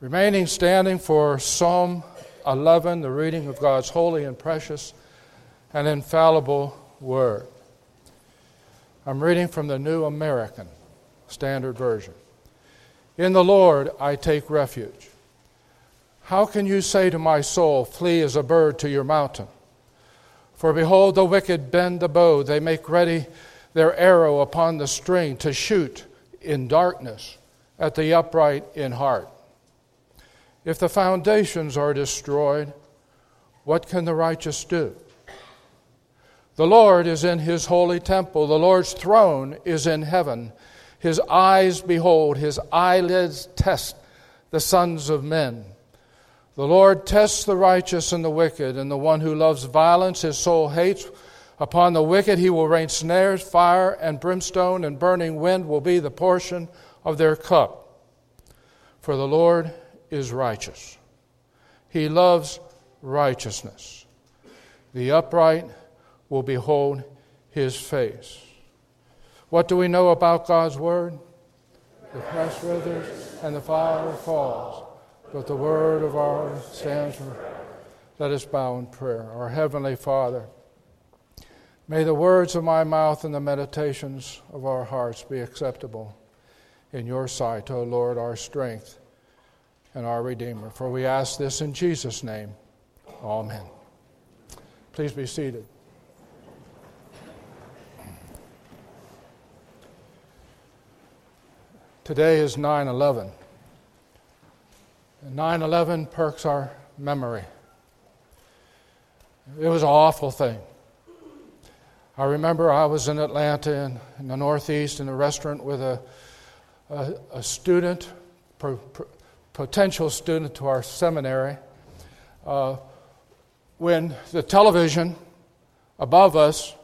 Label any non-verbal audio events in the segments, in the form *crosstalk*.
Remaining standing for Psalm 11, the reading of God's holy and precious and infallible word. I'm reading from the New American Standard Version. In the Lord I take refuge. How can you say to my soul, Flee as a bird to your mountain? For behold, the wicked bend the bow, they make ready their arrow upon the string to shoot in darkness at the upright in heart. If the foundations are destroyed, what can the righteous do? The Lord is in his holy temple. The Lord's throne is in heaven. His eyes behold, his eyelids test the sons of men. The Lord tests the righteous and the wicked, and the one who loves violence his soul hates. Upon the wicked he will rain snares, fire, and brimstone, and burning wind will be the portion of their cup. For the Lord is righteous. He loves righteousness. The upright will behold his face. What do we know about God's word? The grass withers and the flower falls, but the word of our stands for. Let us bow in prayer. Our Heavenly Father, may the words of my mouth and the meditations of our hearts be acceptable in your sight, O Lord, our strength and our Redeemer. For we ask this in Jesus' name. Amen. Please be seated. Today is 9 11. 9 11 perks our memory. It was an awful thing. I remember I was in Atlanta in, in the Northeast in a restaurant with a, a, a student, pro, pro, potential student to our seminary uh, when the television above us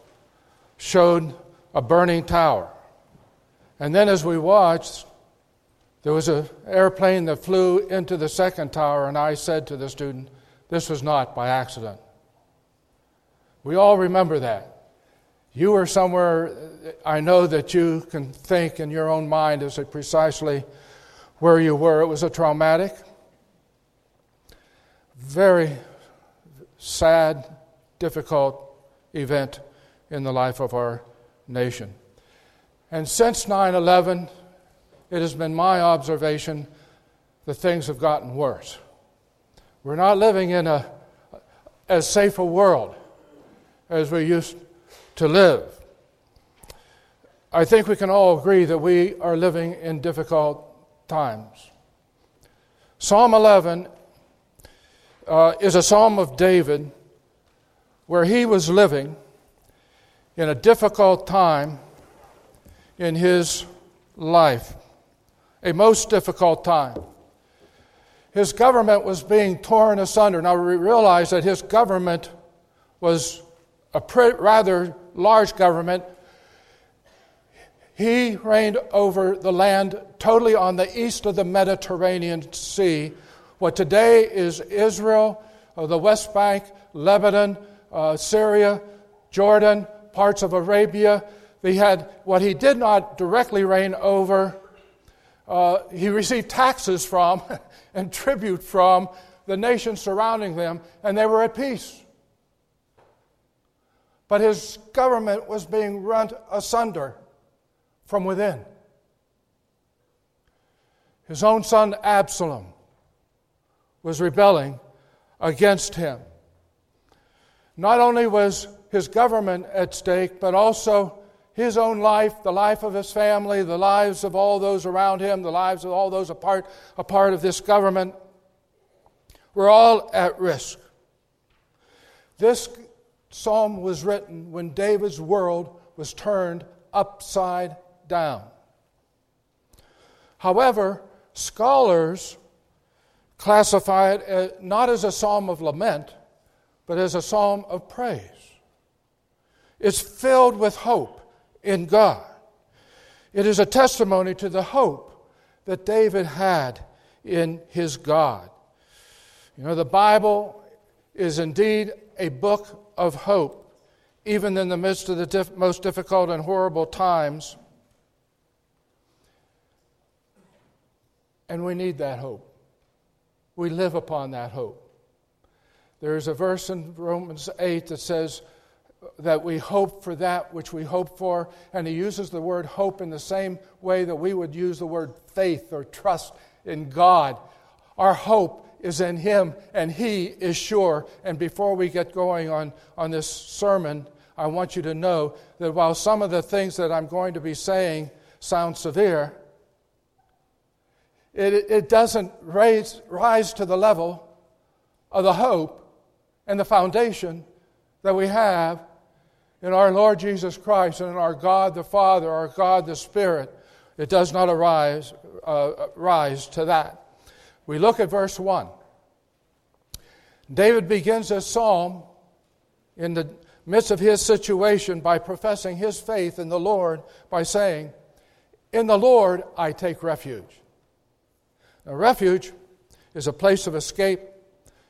showed a burning tower. And then as we watched, there was an airplane that flew into the second tower, and I said to the student, This was not by accident. We all remember that. You were somewhere, I know that you can think in your own mind as precisely where you were. It was a traumatic, very sad, difficult event in the life of our nation. And since 9 11, it has been my observation that things have gotten worse. We're not living in a as safe a world as we used to live. I think we can all agree that we are living in difficult times. Psalm 11 uh, is a psalm of David where he was living in a difficult time in his life, a most difficult time. His government was being torn asunder. Now, we realize that his government was a rather large government he reigned over the land totally on the east of the Mediterranean Sea, what today is Israel, uh, the West Bank, Lebanon, uh, Syria, Jordan, parts of Arabia. He had what he did not directly reign over, uh, he received taxes from *laughs* and tribute from the nations surrounding them, and they were at peace. But his government was being rent asunder from within. His own son Absalom was rebelling against him. Not only was his government at stake, but also his own life, the life of his family, the lives of all those around him, the lives of all those a part, a part of this government were all at risk. This psalm was written when David's world was turned upside down. However, scholars classify it not as a psalm of lament, but as a psalm of praise. It's filled with hope in God. It is a testimony to the hope that David had in his God. You know, the Bible is indeed a book of hope, even in the midst of the diff- most difficult and horrible times And we need that hope. we live upon that hope. There's a verse in Romans 8 that says that we hope for that which we hope for, and he uses the word hope in the same way that we would use the word faith or trust in God. Our hope is in him, and he is sure. And before we get going on, on this sermon, I want you to know that while some of the things that I'm going to be saying sound severe, it, it doesn't raise, rise to the level of the hope and the foundation that we have in our Lord Jesus Christ and in our God the Father, our God the Spirit. It does not arise, uh, rise to that. We look at verse 1. David begins this psalm in the midst of his situation by professing his faith in the Lord by saying, In the Lord I take refuge. Now, refuge is a place of escape,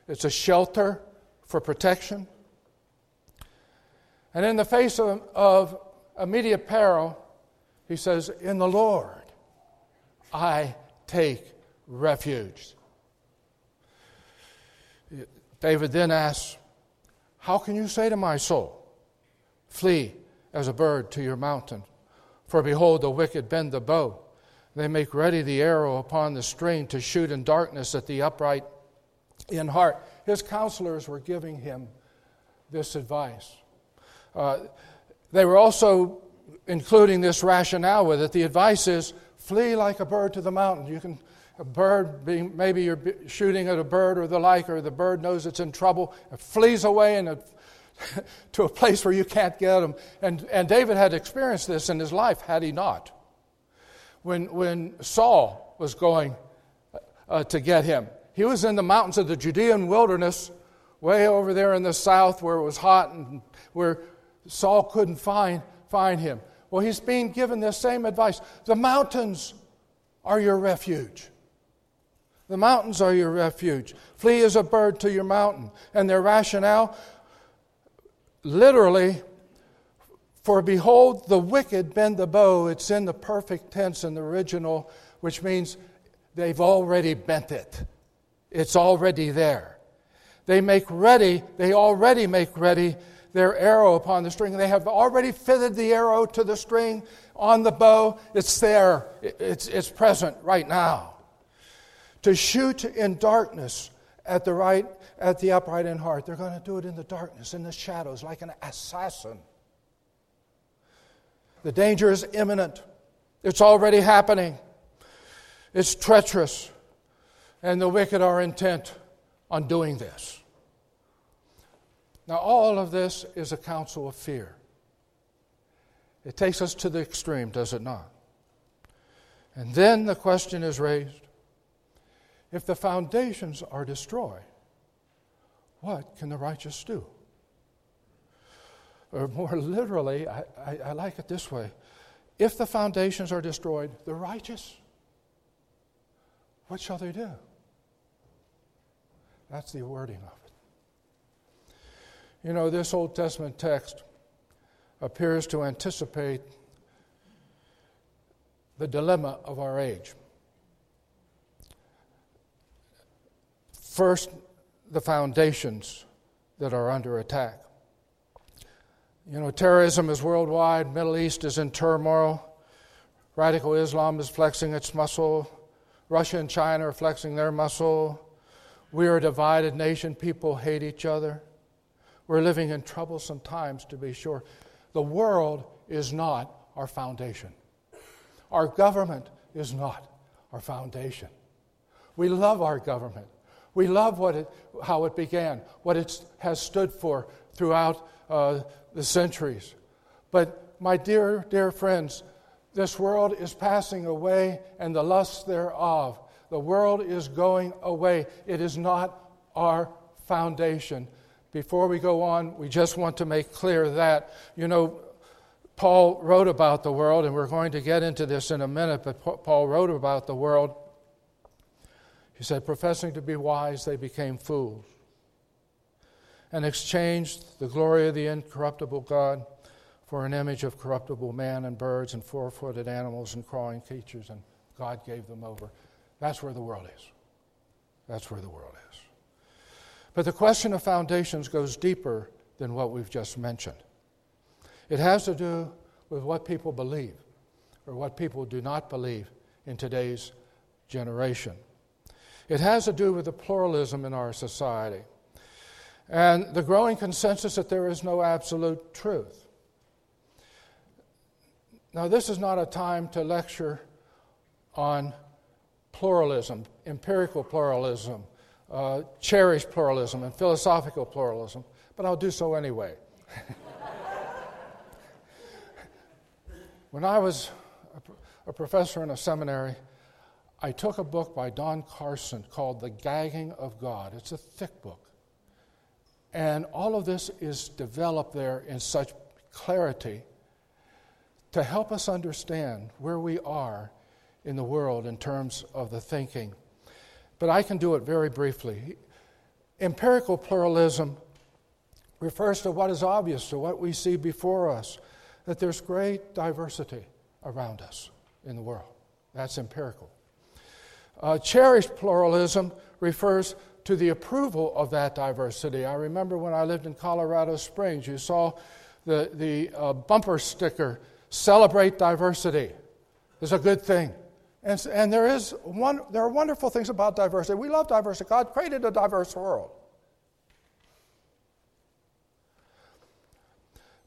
it's a shelter, for protection. And in the face of, of immediate peril, he says, In the Lord I take refuge. David then asks, How can you say to my soul, Flee as a bird to your mountain? For behold, the wicked bend the bow. They make ready the arrow upon the string to shoot in darkness at the upright in heart his counselors were giving him this advice. Uh, they were also including this rationale with it. The advice is flee like a bird to the mountain. You can, a bird, being, maybe you're shooting at a bird or the like, or the bird knows it's in trouble, it flees away in a, *laughs* to a place where you can't get them. And, and David had experienced this in his life, had he not. When, when Saul was going uh, to get him, he was in the mountains of the Judean wilderness, way over there in the south where it was hot and where Saul couldn't find, find him. Well, he's being given this same advice. The mountains are your refuge. The mountains are your refuge. Flee as a bird to your mountain. And their rationale, literally, for behold, the wicked bend the bow. It's in the perfect tense in the original, which means they've already bent it. It's already there. They make ready, they already make ready their arrow upon the string. They have already fitted the arrow to the string on the bow. It's there, it's, it's present right now. To shoot in darkness at the right, at the upright in heart. They're going to do it in the darkness, in the shadows, like an assassin. The danger is imminent. It's already happening. It's treacherous and the wicked are intent on doing this. Now, all of this is a counsel of fear. It takes us to the extreme, does it not? And then the question is raised if the foundations are destroyed, what can the righteous do? Or more literally, I, I, I like it this way if the foundations are destroyed, the righteous, what shall they do? That's the wording of it. You know, this Old Testament text appears to anticipate the dilemma of our age. First, the foundations that are under attack. You know, terrorism is worldwide, Middle East is in turmoil, radical Islam is flexing its muscle, Russia and China are flexing their muscle, we are a divided nation. People hate each other. We're living in troublesome times, to be sure. The world is not our foundation. Our government is not our foundation. We love our government. We love what it, how it began, what it has stood for throughout uh, the centuries. But, my dear, dear friends, this world is passing away and the lusts thereof. The world is going away. It is not our foundation. Before we go on, we just want to make clear that, you know, Paul wrote about the world, and we're going to get into this in a minute, but Paul wrote about the world. He said, professing to be wise, they became fools and exchanged the glory of the incorruptible God for an image of corruptible man and birds and four footed animals and crawling creatures, and God gave them over. That's where the world is. That's where the world is. But the question of foundations goes deeper than what we've just mentioned. It has to do with what people believe or what people do not believe in today's generation. It has to do with the pluralism in our society and the growing consensus that there is no absolute truth. Now, this is not a time to lecture on pluralism, empirical pluralism, uh, cherished pluralism, and philosophical pluralism, but I'll do so anyway. when I was a professor in a seminary, I took a book by Don Carson called The Gagging of God. It's a thick book. And all of this is developed there in such clarity to help us understand where we are in the world in terms of the thinking. But I can do it very briefly. Empirical pluralism refers to what is obvious, to what we see before us, that there's great diversity around us in the world. That's empirical. Uh, cherished pluralism refers to the approval of that diversity. I remember when I lived in Colorado Springs, you saw the, the uh, bumper sticker, Celebrate Diversity. It's a good thing. And, and there, is one, there are wonderful things about diversity. We love diversity. God created a diverse world.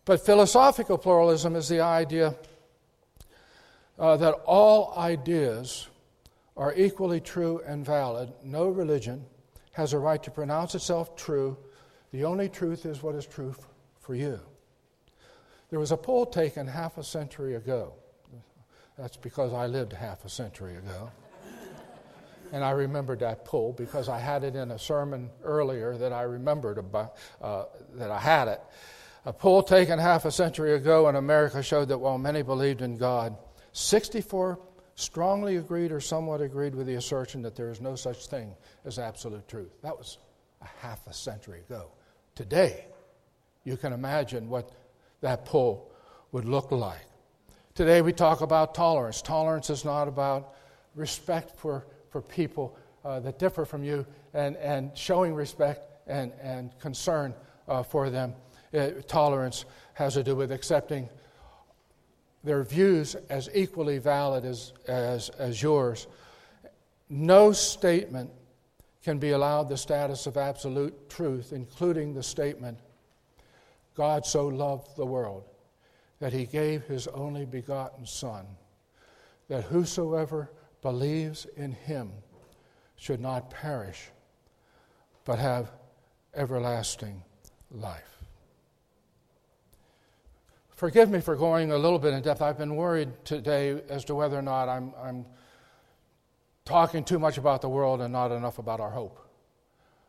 But philosophical pluralism is the idea uh, that all ideas are equally true and valid. No religion has a right to pronounce itself true. The only truth is what is true for you. There was a poll taken half a century ago that's because I lived half a century ago. and I remembered that poll because I had it in a sermon earlier that I remembered about, uh, that I had it. A poll taken half a century ago in America showed that while many believed in God, 64 strongly agreed or somewhat agreed with the assertion that there is no such thing as absolute truth. That was a half a century ago. Today, you can imagine what that poll would look like. Today we talk about tolerance. Tolerance is not about respect for, for people uh, that differ from you and, and showing respect and, and concern uh, for them. Uh, tolerance has to do with accepting their views as equally valid as, as, as yours. No statement can be allowed the status of absolute truth, including the statement, God so loved the world that he gave his only begotten Son, that whosoever believes in him should not perish, but have everlasting life. Forgive me for going a little bit in depth. I've been worried today as to whether or not I'm, I'm talking too much about the world and not enough about our hope.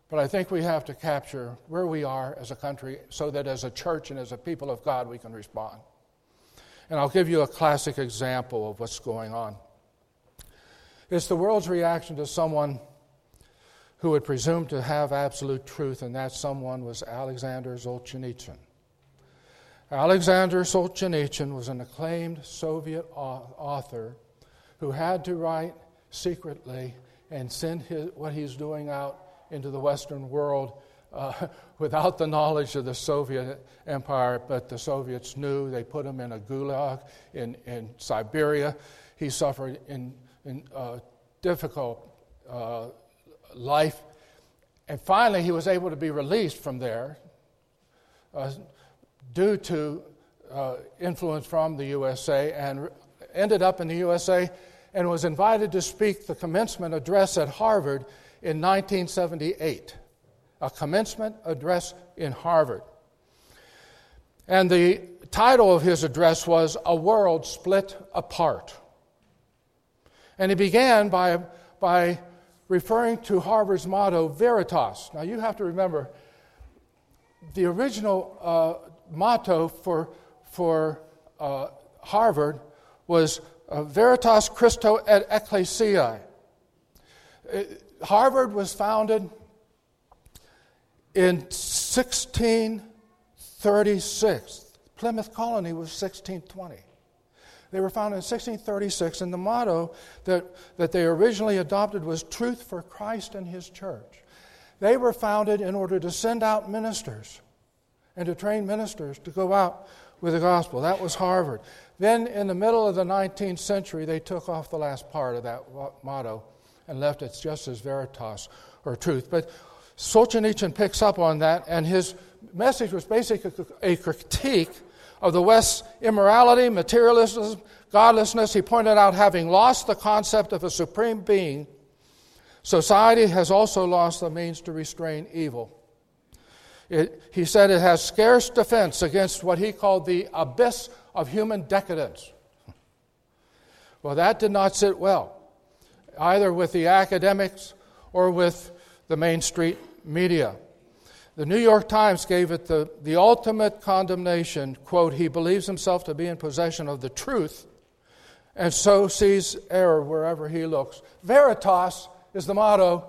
But I think we have to capture where we are as a country so that as a church and as a people of God we can respond. And I'll give you a classic example of what's going on. It's the world's reaction to someone who would presume to have absolute truth, and that someone was Alexander Solzhenitsyn. Alexander Solzhenitsyn was an acclaimed Soviet author who had to write secretly and send his, what he's doing out into the Western world uh, *laughs* without the knowledge of the Soviet Empire, but the Soviets knew. They put him in a gulag in, in Siberia. He suffered in, in uh, difficult uh, life. And finally, he was able to be released from there uh, due to uh, influence from the USA and ended up in the USA and was invited to speak the commencement address at Harvard in 1978 a commencement address in Harvard. And the title of his address was A World Split Apart. And he began by, by referring to Harvard's motto, Veritas. Now you have to remember, the original uh, motto for, for uh, Harvard was uh, Veritas Christo et Ecclesiae. Uh, Harvard was founded in 1636, Plymouth Colony was 1620. They were founded in 1636, and the motto that, that they originally adopted was Truth for Christ and His Church. They were founded in order to send out ministers and to train ministers to go out with the gospel. That was Harvard. Then, in the middle of the 19th century, they took off the last part of that motto and left it just as veritas or truth. But Solzhenitsyn picks up on that, and his message was basically a critique of the West's immorality, materialism, godlessness. He pointed out having lost the concept of a supreme being, society has also lost the means to restrain evil. It, he said it has scarce defense against what he called the abyss of human decadence. Well, that did not sit well, either with the academics or with the Main Street media. The New York Times gave it the, the ultimate condemnation quote, he believes himself to be in possession of the truth and so sees error wherever he looks. Veritas is the motto,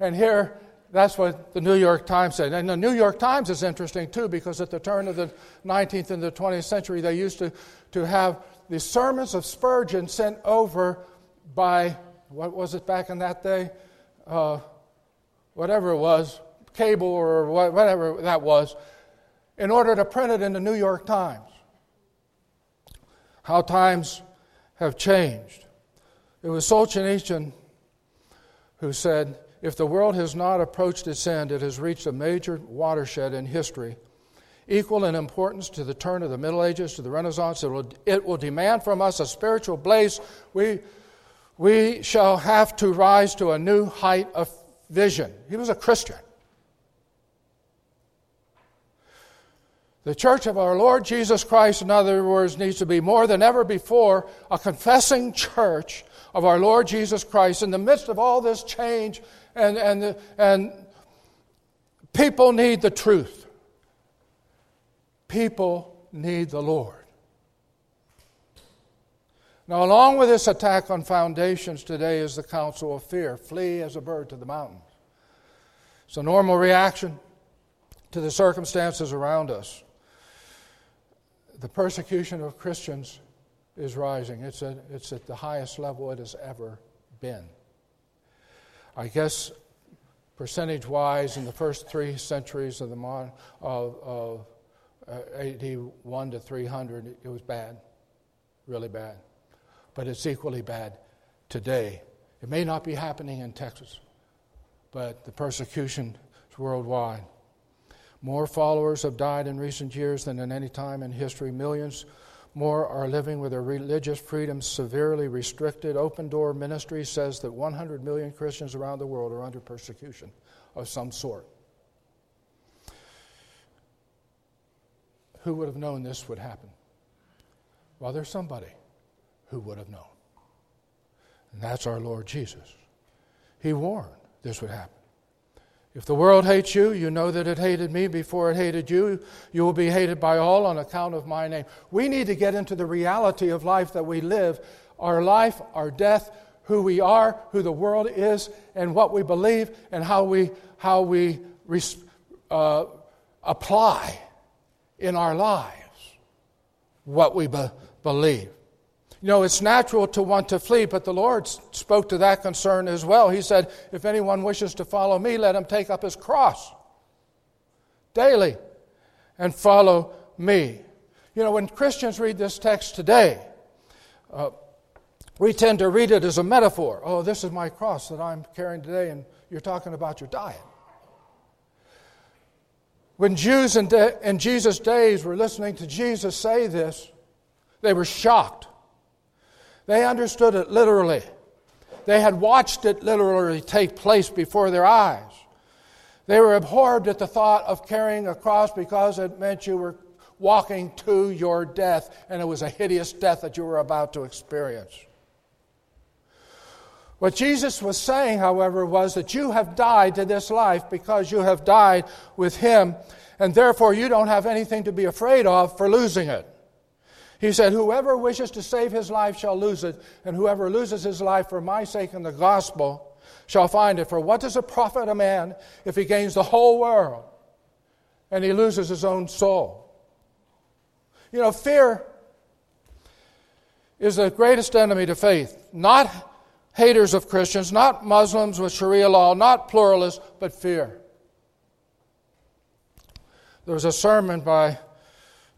and here that's what the New York Times said. And the New York Times is interesting too because at the turn of the 19th and the 20th century, they used to, to have the sermons of Spurgeon sent over by, what was it back in that day? Uh, whatever it was, cable or whatever that was, in order to print it in the New York Times. How times have changed. It was Solzhenitsyn who said, if the world has not approached its end, it has reached a major watershed in history, equal in importance to the turn of the Middle Ages, to the Renaissance. It will, it will demand from us a spiritual blaze. We, we shall have to rise to a new height of vision. He was a Christian. The church of our Lord Jesus Christ, in other words, needs to be more than ever before a confessing church of our Lord Jesus Christ in the midst of all this change and, and, and people need the truth. People need the Lord. Now, along with this attack on foundations today is the counsel of fear flee as a bird to the mountains. It's a normal reaction to the circumstances around us. The persecution of Christians is rising, it's, a, it's at the highest level it has ever been. I guess percentage wise, in the first three centuries of the modern, of, of uh, 81 to 300, it was bad, really bad. But it's equally bad today. It may not be happening in Texas, but the persecution is worldwide. More followers have died in recent years than in any time in history. Millions more are living with their religious freedoms severely restricted. Open Door Ministry says that 100 million Christians around the world are under persecution of some sort. Who would have known this would happen? Well, there's somebody who would have known. And that's our Lord Jesus. He warned this would happen. If the world hates you, you know that it hated me before it hated you. You will be hated by all on account of my name. We need to get into the reality of life that we live our life, our death, who we are, who the world is, and what we believe, and how we, how we uh, apply in our lives what we be- believe. You know, it's natural to want to flee, but the Lord spoke to that concern as well. He said, If anyone wishes to follow me, let him take up his cross daily and follow me. You know, when Christians read this text today, uh, we tend to read it as a metaphor. Oh, this is my cross that I'm carrying today, and you're talking about your diet. When Jews in, de- in Jesus' days were listening to Jesus say this, they were shocked. They understood it literally. They had watched it literally take place before their eyes. They were abhorred at the thought of carrying a cross because it meant you were walking to your death, and it was a hideous death that you were about to experience. What Jesus was saying, however, was that you have died to this life because you have died with Him, and therefore you don't have anything to be afraid of for losing it. He said, Whoever wishes to save his life shall lose it, and whoever loses his life for my sake and the gospel shall find it. For what does it profit a man if he gains the whole world and he loses his own soul? You know, fear is the greatest enemy to faith. Not haters of Christians, not Muslims with Sharia law, not pluralists, but fear. There was a sermon by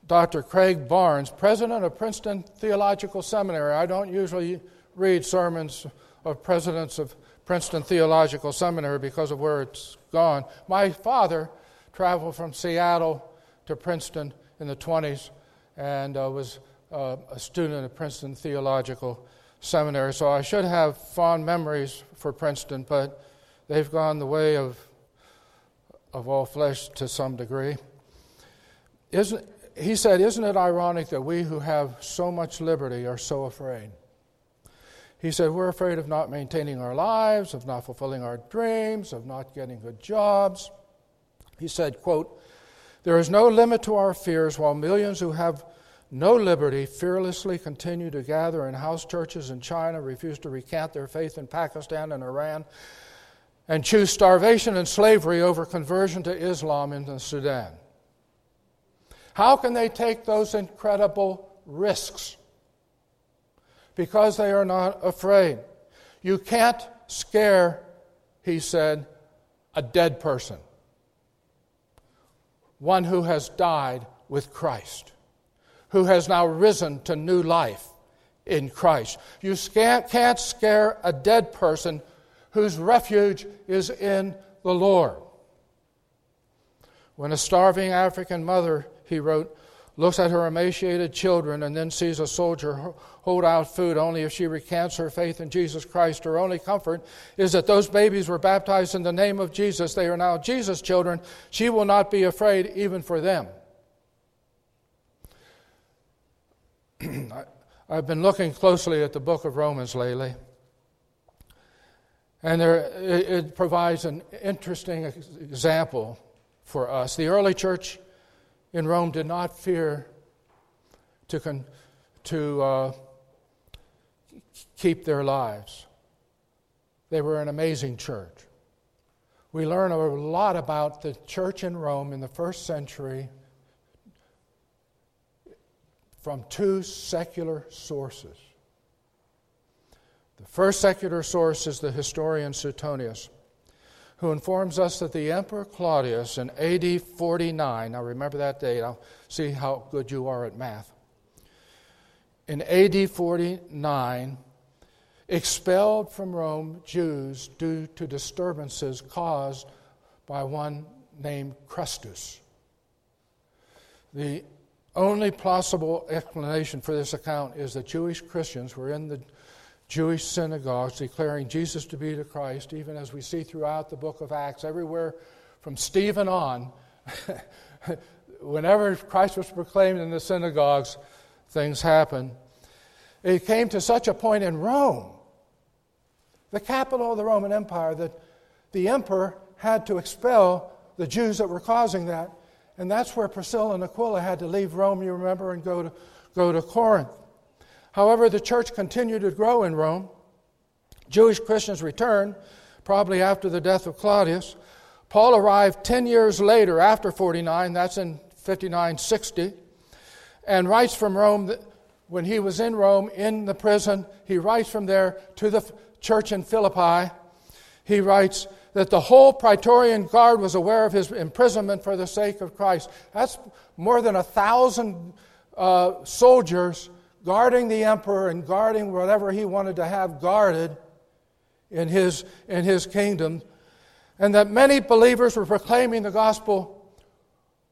Dr. Craig Barnes, president of Princeton Theological Seminary. I don't usually read sermons of presidents of Princeton Theological Seminary because of where it's gone. My father traveled from Seattle to Princeton in the 20s and uh, was uh, a student at Princeton Theological Seminary. So I should have fond memories for Princeton, but they've gone the way of, of all flesh to some degree. Isn't, he said, Isn't it ironic that we who have so much liberty are so afraid? He said, We're afraid of not maintaining our lives, of not fulfilling our dreams, of not getting good jobs. He said, quote, There is no limit to our fears while millions who have no liberty fearlessly continue to gather in house churches in China, refuse to recant their faith in Pakistan and Iran, and choose starvation and slavery over conversion to Islam in the Sudan. How can they take those incredible risks? Because they are not afraid. You can't scare, he said, a dead person, one who has died with Christ, who has now risen to new life in Christ. You can't scare a dead person whose refuge is in the Lord. When a starving African mother he wrote, looks at her emaciated children and then sees a soldier hold out food only if she recants her faith in Jesus Christ. Her only comfort is that those babies were baptized in the name of Jesus. They are now Jesus' children. She will not be afraid even for them. *clears throat* I've been looking closely at the book of Romans lately. And there, it provides an interesting example for us. The early church in Rome did not fear to, con- to uh, keep their lives. They were an amazing church. We learn a lot about the church in Rome in the first century from two secular sources. The first secular source is the historian Suetonius who informs us that the Emperor Claudius in AD 49, now remember that date, I'll see how good you are at math. In AD 49, expelled from Rome Jews due to disturbances caused by one named Chrestus. The only plausible explanation for this account is that Jewish Christians were in the Jewish synagogues declaring Jesus to be the Christ, even as we see throughout the book of Acts, everywhere from Stephen on. *laughs* whenever Christ was proclaimed in the synagogues, things happened. It came to such a point in Rome, the capital of the Roman Empire, that the emperor had to expel the Jews that were causing that. And that's where Priscilla and Aquila had to leave Rome, you remember, and go to, go to Corinth. However, the church continued to grow in Rome. Jewish Christians returned, probably after the death of Claudius. Paul arrived 10 years later, after 49, that's in 59 60, and writes from Rome when he was in Rome in the prison, he writes from there to the church in Philippi. He writes that the whole Praetorian Guard was aware of his imprisonment for the sake of Christ. That's more than a thousand uh, soldiers guarding the emperor and guarding whatever he wanted to have guarded in his, in his kingdom, and that many believers were proclaiming the gospel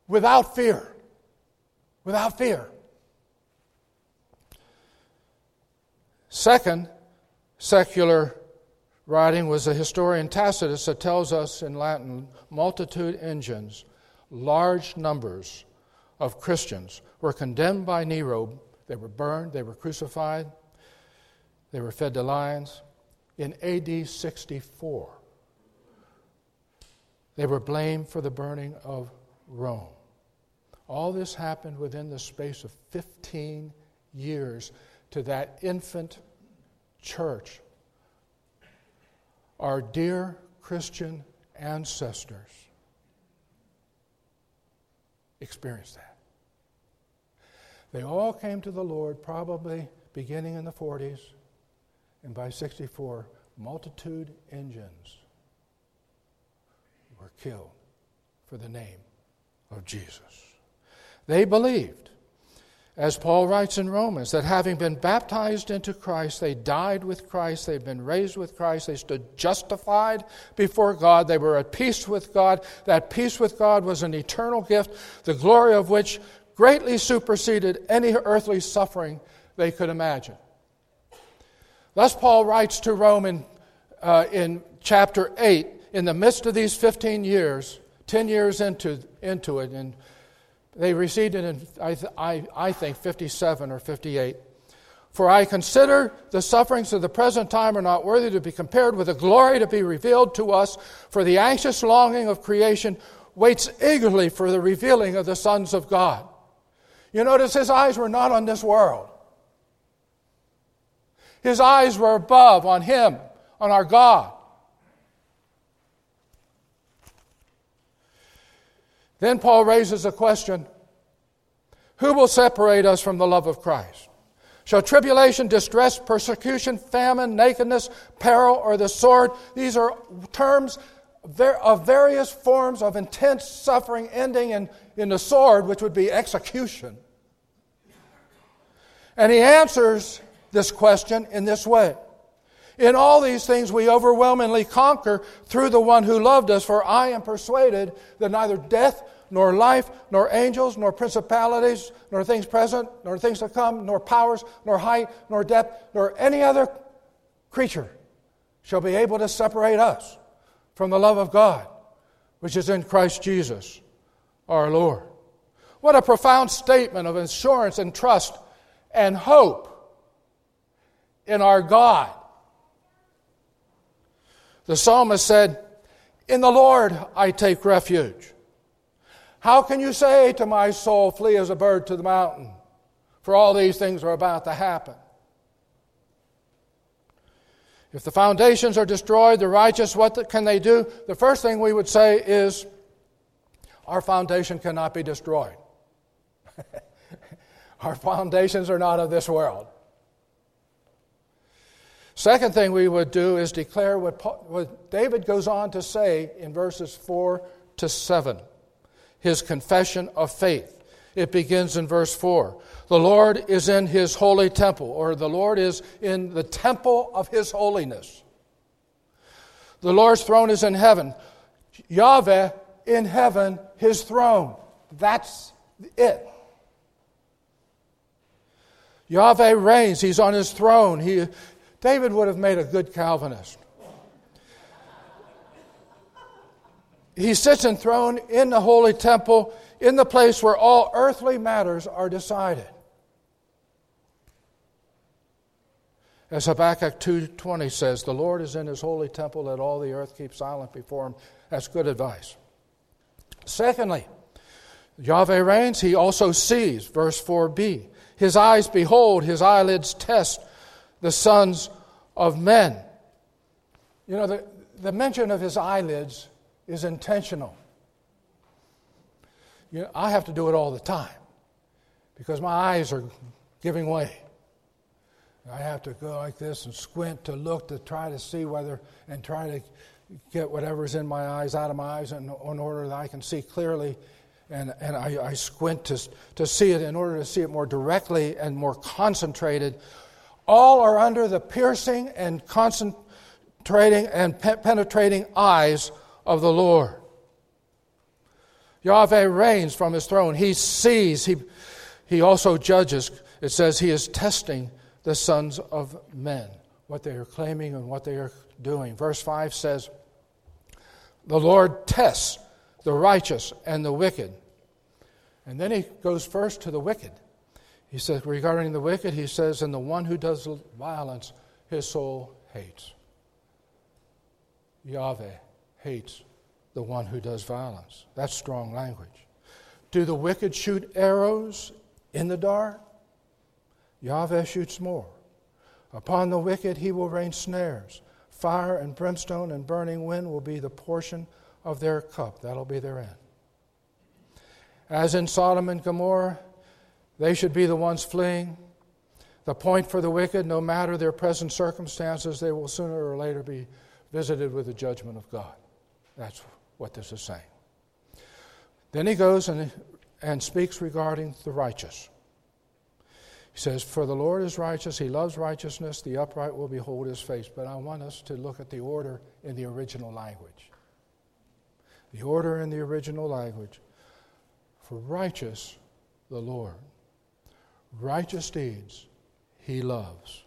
without fear. Without fear. Second, secular writing was the historian Tacitus that tells us in Latin multitude ingens, large numbers of Christians were condemned by Nero they were burned, they were crucified, they were fed to lions. In AD 64, they were blamed for the burning of Rome. All this happened within the space of 15 years to that infant church. Our dear Christian ancestors experienced that. They all came to the Lord probably beginning in the 40s, and by 64, multitude ingens were killed for the name of Jesus. They believed, as Paul writes in Romans, that having been baptized into Christ, they died with Christ, they've been raised with Christ, they stood justified before God, they were at peace with God. That peace with God was an eternal gift, the glory of which greatly superseded any earthly suffering they could imagine. Thus, Paul writes to Rome in, uh, in chapter 8, in the midst of these 15 years, 10 years into, into it, and they received it in, I, I, I think, 57 or 58. For I consider the sufferings of the present time are not worthy to be compared with the glory to be revealed to us, for the anxious longing of creation waits eagerly for the revealing of the sons of God. You notice his eyes were not on this world. His eyes were above, on him, on our God. Then Paul raises a question Who will separate us from the love of Christ? Shall tribulation, distress, persecution, famine, nakedness, peril, or the sword? These are terms of various forms of intense suffering ending in, in the sword, which would be execution. And he answers this question in this way in all these things we overwhelmingly conquer through the one who loved us, for I am persuaded that neither death, nor life, nor angels, nor principalities, nor things present, nor things to come, nor powers, nor height, nor depth, nor any other creature shall be able to separate us from the love of God, which is in Christ Jesus our Lord. What a profound statement of assurance and trust and hope in our God the psalmist said, In the Lord I take refuge. How can you say to my soul, Flee as a bird to the mountain? For all these things are about to happen. If the foundations are destroyed, the righteous, what can they do? The first thing we would say is, Our foundation cannot be destroyed. *laughs* Our foundations are not of this world. Second thing we would do is declare what, Paul, what David goes on to say in verses 4 to 7 his confession of faith. It begins in verse 4. The Lord is in his holy temple, or the Lord is in the temple of his holiness. The Lord's throne is in heaven. Yahweh in heaven, his throne. That's it. Yahweh reigns. He's on his throne. He, David would have made a good Calvinist. He sits enthroned in the holy temple, in the place where all earthly matters are decided. As Habakkuk 2:20 says, "The Lord is in his holy temple, let all the earth keep silent before him." That's good advice. Secondly, Yahweh reigns, he also sees, verse 4b. His eyes behold, his eyelids test the sons of men. You know, the, the mention of his eyelids is intentional. You know, I have to do it all the time because my eyes are giving way. I have to go like this and squint to look to try to see whether, and try to get whatever's in my eyes out of my eyes in, in order that I can see clearly. And, and I, I squint to, to see it in order to see it more directly and more concentrated all are under the piercing and concentrating and pe- penetrating eyes of the Lord. Yahweh reigns from his throne. He sees, he, he also judges. It says he is testing the sons of men, what they are claiming and what they are doing. Verse 5 says, The Lord tests the righteous and the wicked. And then he goes first to the wicked. He says, regarding the wicked, he says, and the one who does violence, his soul hates. Yahweh hates the one who does violence. That's strong language. Do the wicked shoot arrows in the dark? Yahweh shoots more. Upon the wicked he will rain snares. Fire and brimstone and burning wind will be the portion of their cup. That'll be their end. As in Sodom and Gomorrah, they should be the ones fleeing. The point for the wicked, no matter their present circumstances, they will sooner or later be visited with the judgment of God. That's what this is saying. Then he goes and, and speaks regarding the righteous. He says, For the Lord is righteous, he loves righteousness, the upright will behold his face. But I want us to look at the order in the original language. The order in the original language. For righteous, the Lord. Righteous deeds he loves.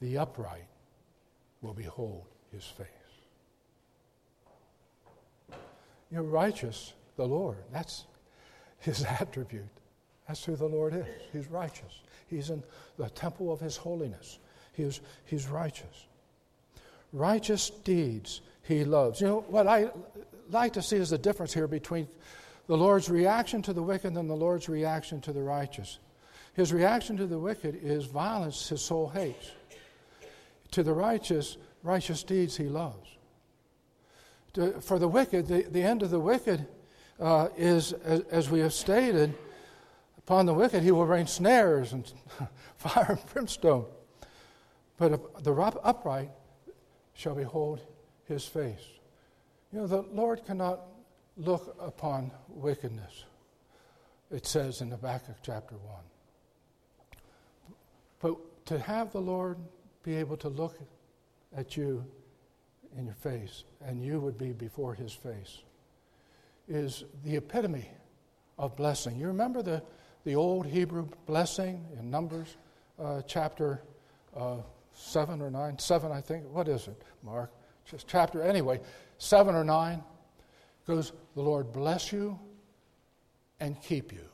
The upright will behold his face. You're righteous, the Lord. That's his *laughs* attribute. That's who the Lord is. He's righteous. He's in the temple of his holiness. He is, he's righteous. Righteous deeds he loves. You know, what I like to see is the difference here between the Lord's reaction to the wicked and the Lord's reaction to the righteous. His reaction to the wicked is violence his soul hates. To the righteous, righteous deeds he loves. To, for the wicked, the, the end of the wicked uh, is, as, as, we have stated, upon the wicked he will rain snares and *laughs* fire and brimstone. But the upright shall behold his face. You know, the Lord cannot look upon wickedness, it says in of chapter 1. But to have the Lord be able to look at you in your face and you would be before his face is the epitome of blessing. You remember the, the old Hebrew blessing in Numbers uh, chapter uh, 7 or 9? 7, I think. What is it, Mark? Just chapter, anyway, 7 or 9 goes, The Lord bless you and keep you.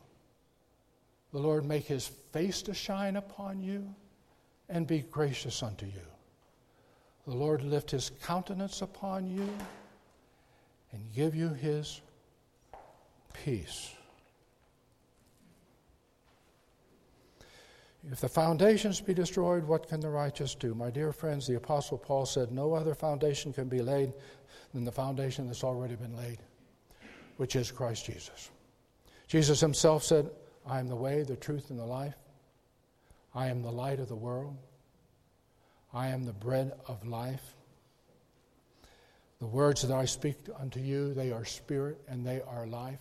The Lord make his face to shine upon you and be gracious unto you. The Lord lift his countenance upon you and give you his peace. If the foundations be destroyed, what can the righteous do? My dear friends, the Apostle Paul said, No other foundation can be laid than the foundation that's already been laid, which is Christ Jesus. Jesus himself said, I am the way, the truth, and the life. I am the light of the world. I am the bread of life. The words that I speak unto you, they are spirit and they are life.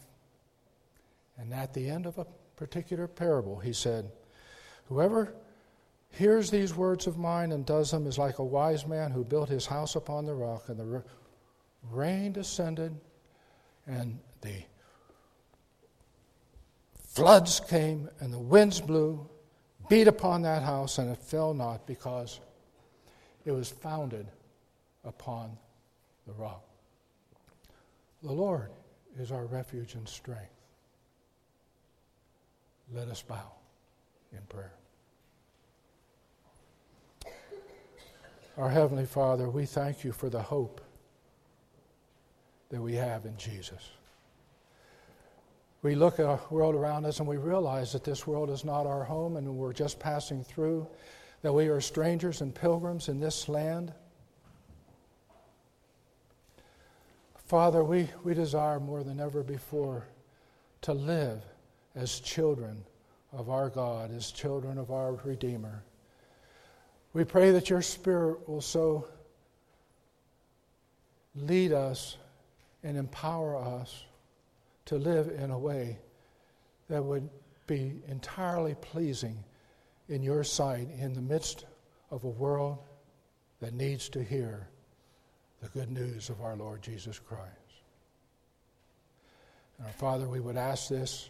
And at the end of a particular parable, he said, Whoever hears these words of mine and does them is like a wise man who built his house upon the rock, and the rain descended, and the floods came and the winds blew, beat upon that house, and it fell not because it was founded upon the rock. The Lord is our refuge and strength. Let us bow in prayer. Our Heavenly Father, we thank you for the hope that we have in Jesus we look at our world around us and we realize that this world is not our home and we're just passing through, that we are strangers and pilgrims in this land. Father, we, we desire more than ever before to live as children of our God, as children of our Redeemer. We pray that your Spirit will so lead us and empower us to live in a way that would be entirely pleasing in your sight in the midst of a world that needs to hear the good news of our Lord Jesus Christ. And our Father, we would ask this